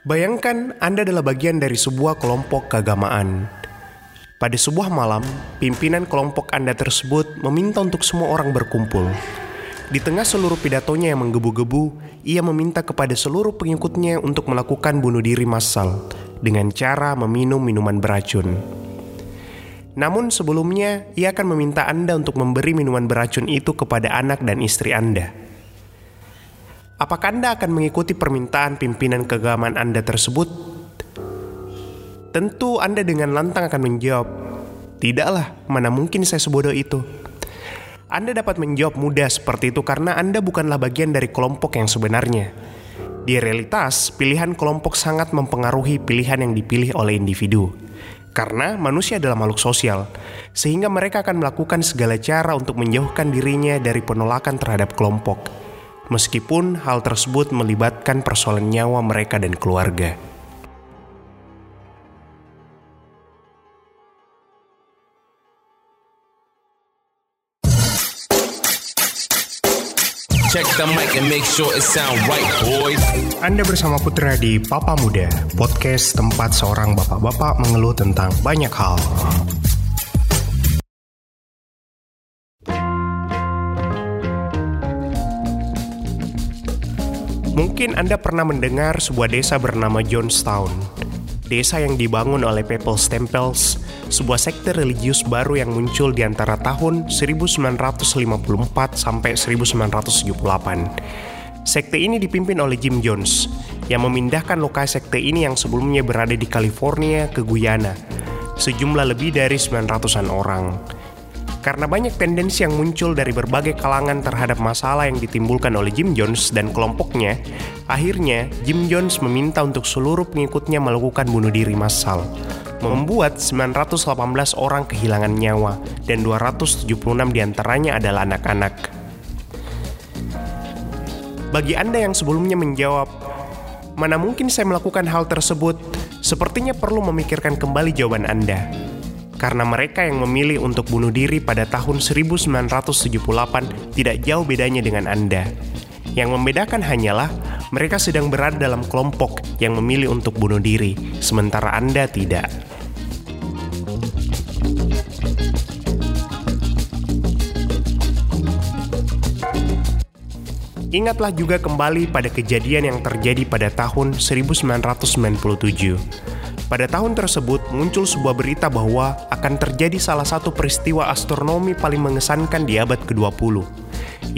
Bayangkan Anda adalah bagian dari sebuah kelompok keagamaan. Pada sebuah malam, pimpinan kelompok Anda tersebut meminta untuk semua orang berkumpul. Di tengah seluruh pidatonya yang menggebu-gebu, ia meminta kepada seluruh pengikutnya untuk melakukan bunuh diri massal dengan cara meminum minuman beracun. Namun sebelumnya, ia akan meminta Anda untuk memberi minuman beracun itu kepada anak dan istri Anda. Apakah Anda akan mengikuti permintaan pimpinan keagamaan Anda tersebut? Tentu Anda dengan lantang akan menjawab, "Tidaklah, mana mungkin saya sebodoh itu." Anda dapat menjawab mudah seperti itu karena Anda bukanlah bagian dari kelompok yang sebenarnya. Di realitas, pilihan kelompok sangat mempengaruhi pilihan yang dipilih oleh individu. Karena manusia adalah makhluk sosial, sehingga mereka akan melakukan segala cara untuk menjauhkan dirinya dari penolakan terhadap kelompok meskipun hal tersebut melibatkan persoalan nyawa mereka dan keluarga. Check the mic and make sure it sound right, boys. Anda bersama Putra di Papa Muda, podcast tempat seorang bapak-bapak mengeluh tentang banyak hal. Mungkin Anda pernah mendengar sebuah desa bernama Johnstown. Desa yang dibangun oleh People's Temples, sebuah sekte religius baru yang muncul di antara tahun 1954 sampai 1978. Sekte ini dipimpin oleh Jim Jones, yang memindahkan lokasi sekte ini yang sebelumnya berada di California ke Guyana, sejumlah lebih dari 900-an orang. Karena banyak tendensi yang muncul dari berbagai kalangan terhadap masalah yang ditimbulkan oleh Jim Jones dan kelompoknya, akhirnya Jim Jones meminta untuk seluruh pengikutnya melakukan bunuh diri massal. Membuat 918 orang kehilangan nyawa dan 276 di antaranya adalah anak-anak. Bagi Anda yang sebelumnya menjawab, mana mungkin saya melakukan hal tersebut, sepertinya perlu memikirkan kembali jawaban Anda karena mereka yang memilih untuk bunuh diri pada tahun 1978 tidak jauh bedanya dengan Anda. Yang membedakan hanyalah mereka sedang berada dalam kelompok yang memilih untuk bunuh diri, sementara Anda tidak. Ingatlah juga kembali pada kejadian yang terjadi pada tahun 1997 pada tahun tersebut muncul sebuah berita bahwa akan terjadi salah satu peristiwa astronomi paling mengesankan di abad ke-20,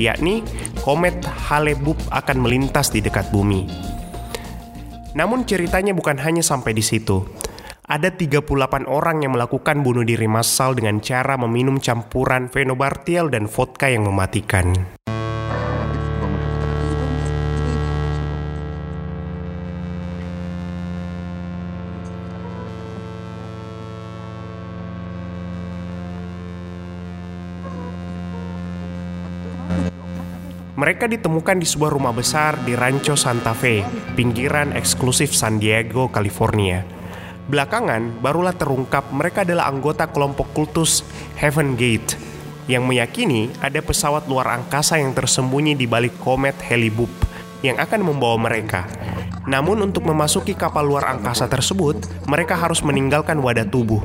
yakni komet Hale-Bopp akan melintas di dekat bumi. Namun ceritanya bukan hanya sampai di situ. Ada 38 orang yang melakukan bunuh diri massal dengan cara meminum campuran fenobarbital dan vodka yang mematikan. Mereka ditemukan di sebuah rumah besar di Rancho Santa Fe, pinggiran eksklusif San Diego, California. Belakangan, barulah terungkap mereka adalah anggota kelompok kultus Heaven Gate yang meyakini ada pesawat luar angkasa yang tersembunyi di balik komet Hale-Bopp yang akan membawa mereka. Namun untuk memasuki kapal luar angkasa tersebut, mereka harus meninggalkan wadah tubuh.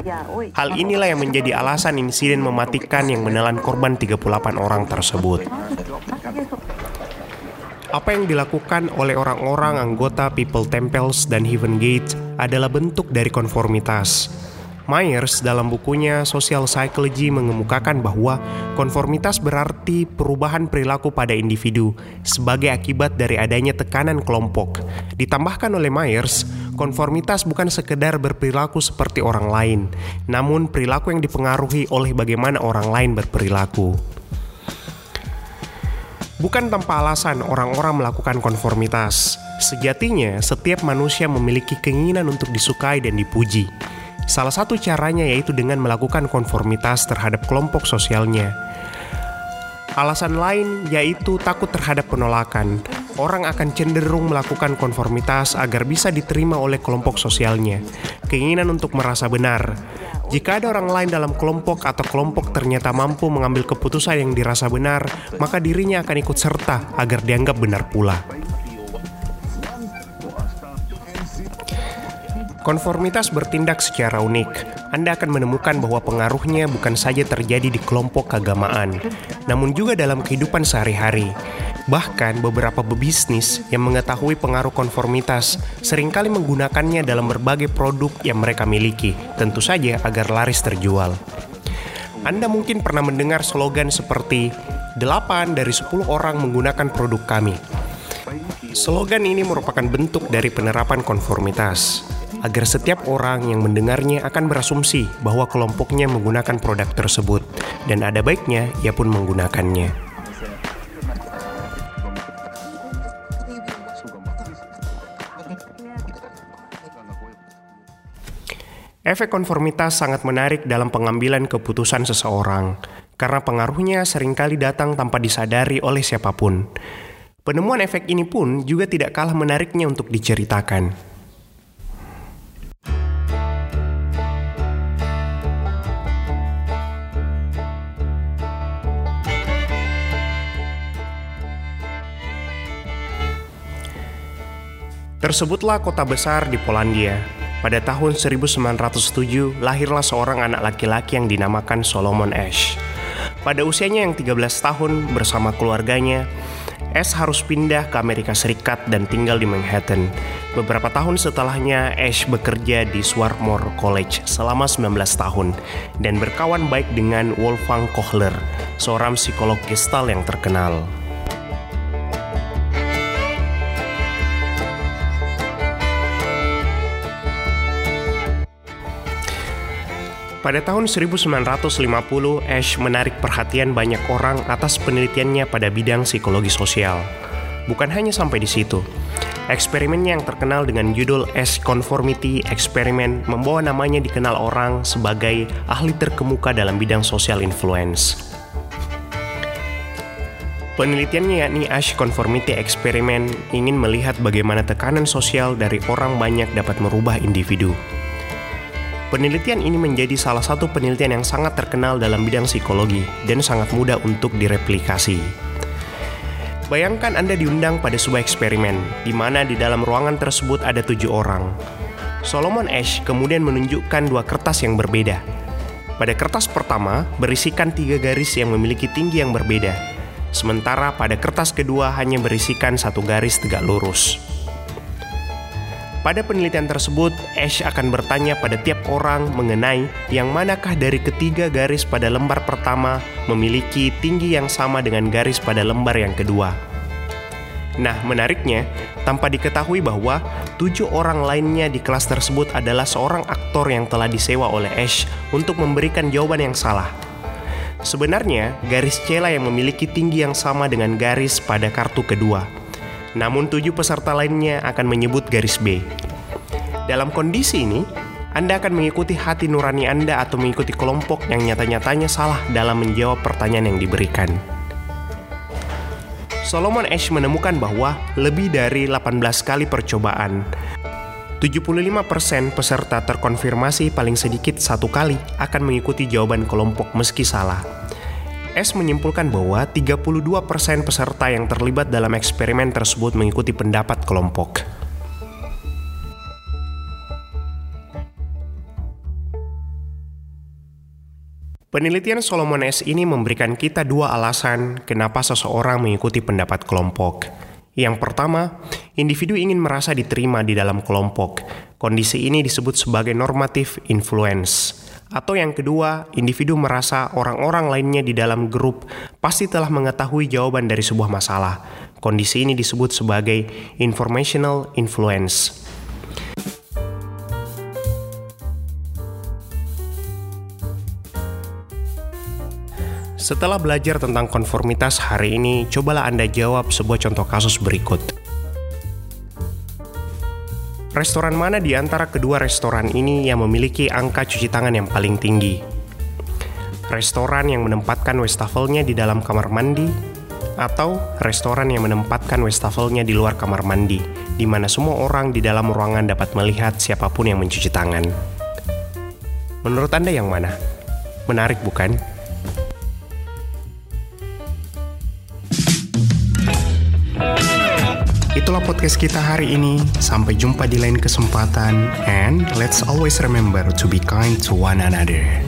Hal inilah yang menjadi alasan insiden mematikan yang menelan korban 38 orang tersebut. Apa yang dilakukan oleh orang-orang anggota People Temples dan Heaven Gate adalah bentuk dari konformitas. Myers dalam bukunya Social Psychology mengemukakan bahwa konformitas berarti perubahan perilaku pada individu sebagai akibat dari adanya tekanan kelompok. Ditambahkan oleh Myers, konformitas bukan sekedar berperilaku seperti orang lain, namun perilaku yang dipengaruhi oleh bagaimana orang lain berperilaku. Bukan tanpa alasan orang-orang melakukan konformitas. Sejatinya, setiap manusia memiliki keinginan untuk disukai dan dipuji. Salah satu caranya yaitu dengan melakukan konformitas terhadap kelompok sosialnya. Alasan lain yaitu takut terhadap penolakan. Orang akan cenderung melakukan konformitas agar bisa diterima oleh kelompok sosialnya. Keinginan untuk merasa benar. Jika ada orang lain dalam kelompok atau kelompok ternyata mampu mengambil keputusan yang dirasa benar, maka dirinya akan ikut serta agar dianggap benar pula. Konformitas bertindak secara unik. Anda akan menemukan bahwa pengaruhnya bukan saja terjadi di kelompok keagamaan, namun juga dalam kehidupan sehari-hari. Bahkan beberapa pebisnis yang mengetahui pengaruh konformitas sering kali menggunakannya dalam berbagai produk yang mereka miliki, tentu saja agar laris terjual. Anda mungkin pernah mendengar slogan seperti 8 dari 10 orang menggunakan produk kami. Slogan ini merupakan bentuk dari penerapan konformitas agar setiap orang yang mendengarnya akan berasumsi bahwa kelompoknya menggunakan produk tersebut dan ada baiknya ia pun menggunakannya. Efek konformitas sangat menarik dalam pengambilan keputusan seseorang karena pengaruhnya sering kali datang tanpa disadari oleh siapa pun. Penemuan efek ini pun juga tidak kalah menariknya untuk diceritakan. Tersebutlah kota besar di Polandia. Pada tahun 1907, lahirlah seorang anak laki-laki yang dinamakan Solomon Ash. Pada usianya yang 13 tahun, bersama keluarganya, Ash harus pindah ke Amerika Serikat dan tinggal di Manhattan. Beberapa tahun setelahnya, Ash bekerja di Swarthmore College selama 19 tahun dan berkawan baik dengan Wolfgang Kohler, seorang psikolog gestal yang terkenal. Pada tahun 1950, Ash menarik perhatian banyak orang atas penelitiannya pada bidang psikologi sosial. Bukan hanya sampai di situ. Eksperimennya yang terkenal dengan judul Ash Conformity Experiment membawa namanya dikenal orang sebagai ahli terkemuka dalam bidang social influence. Penelitiannya yakni Ash Conformity Experiment ingin melihat bagaimana tekanan sosial dari orang banyak dapat merubah individu. Penelitian ini menjadi salah satu penelitian yang sangat terkenal dalam bidang psikologi dan sangat mudah untuk direplikasi. Bayangkan Anda diundang pada sebuah eksperimen, di mana di dalam ruangan tersebut ada tujuh orang. Solomon Ash kemudian menunjukkan dua kertas yang berbeda. Pada kertas pertama berisikan tiga garis yang memiliki tinggi yang berbeda, sementara pada kertas kedua hanya berisikan satu garis tegak lurus. Pada penelitian tersebut, Ash akan bertanya pada tiap orang mengenai yang manakah dari ketiga garis pada lembar pertama memiliki tinggi yang sama dengan garis pada lembar yang kedua. Nah, menariknya, tanpa diketahui bahwa tujuh orang lainnya di kelas tersebut adalah seorang aktor yang telah disewa oleh Ash untuk memberikan jawaban yang salah. Sebenarnya, garis cela yang memiliki tinggi yang sama dengan garis pada kartu kedua namun tujuh peserta lainnya akan menyebut garis B. Dalam kondisi ini, Anda akan mengikuti hati nurani Anda atau mengikuti kelompok yang nyata-nyatanya salah dalam menjawab pertanyaan yang diberikan. Solomon Ash menemukan bahwa lebih dari 18 kali percobaan, 75% peserta terkonfirmasi paling sedikit satu kali akan mengikuti jawaban kelompok meski salah. S menyimpulkan bahwa 32% peserta yang terlibat dalam eksperimen tersebut mengikuti pendapat kelompok. Penelitian Solomon S. ini memberikan kita dua alasan kenapa seseorang mengikuti pendapat kelompok. Yang pertama, individu ingin merasa diterima di dalam kelompok. Kondisi ini disebut sebagai normative influence. Atau yang kedua, individu merasa orang-orang lainnya di dalam grup pasti telah mengetahui jawaban dari sebuah masalah. Kondisi ini disebut sebagai informational influence. Setelah belajar tentang konformitas hari ini, cobalah Anda jawab sebuah contoh kasus berikut. Restoran mana di antara kedua restoran ini yang memiliki angka cuci tangan yang paling tinggi? Restoran yang menempatkan wastafelnya di dalam kamar mandi atau restoran yang menempatkan wastafelnya di luar kamar mandi, di mana semua orang di dalam ruangan dapat melihat siapa pun yang mencuci tangan. Menurut Anda yang mana? Menarik bukan? Podcast kita hari ini. Sampai jumpa di lain kesempatan. And let's always remember to be kind to one another.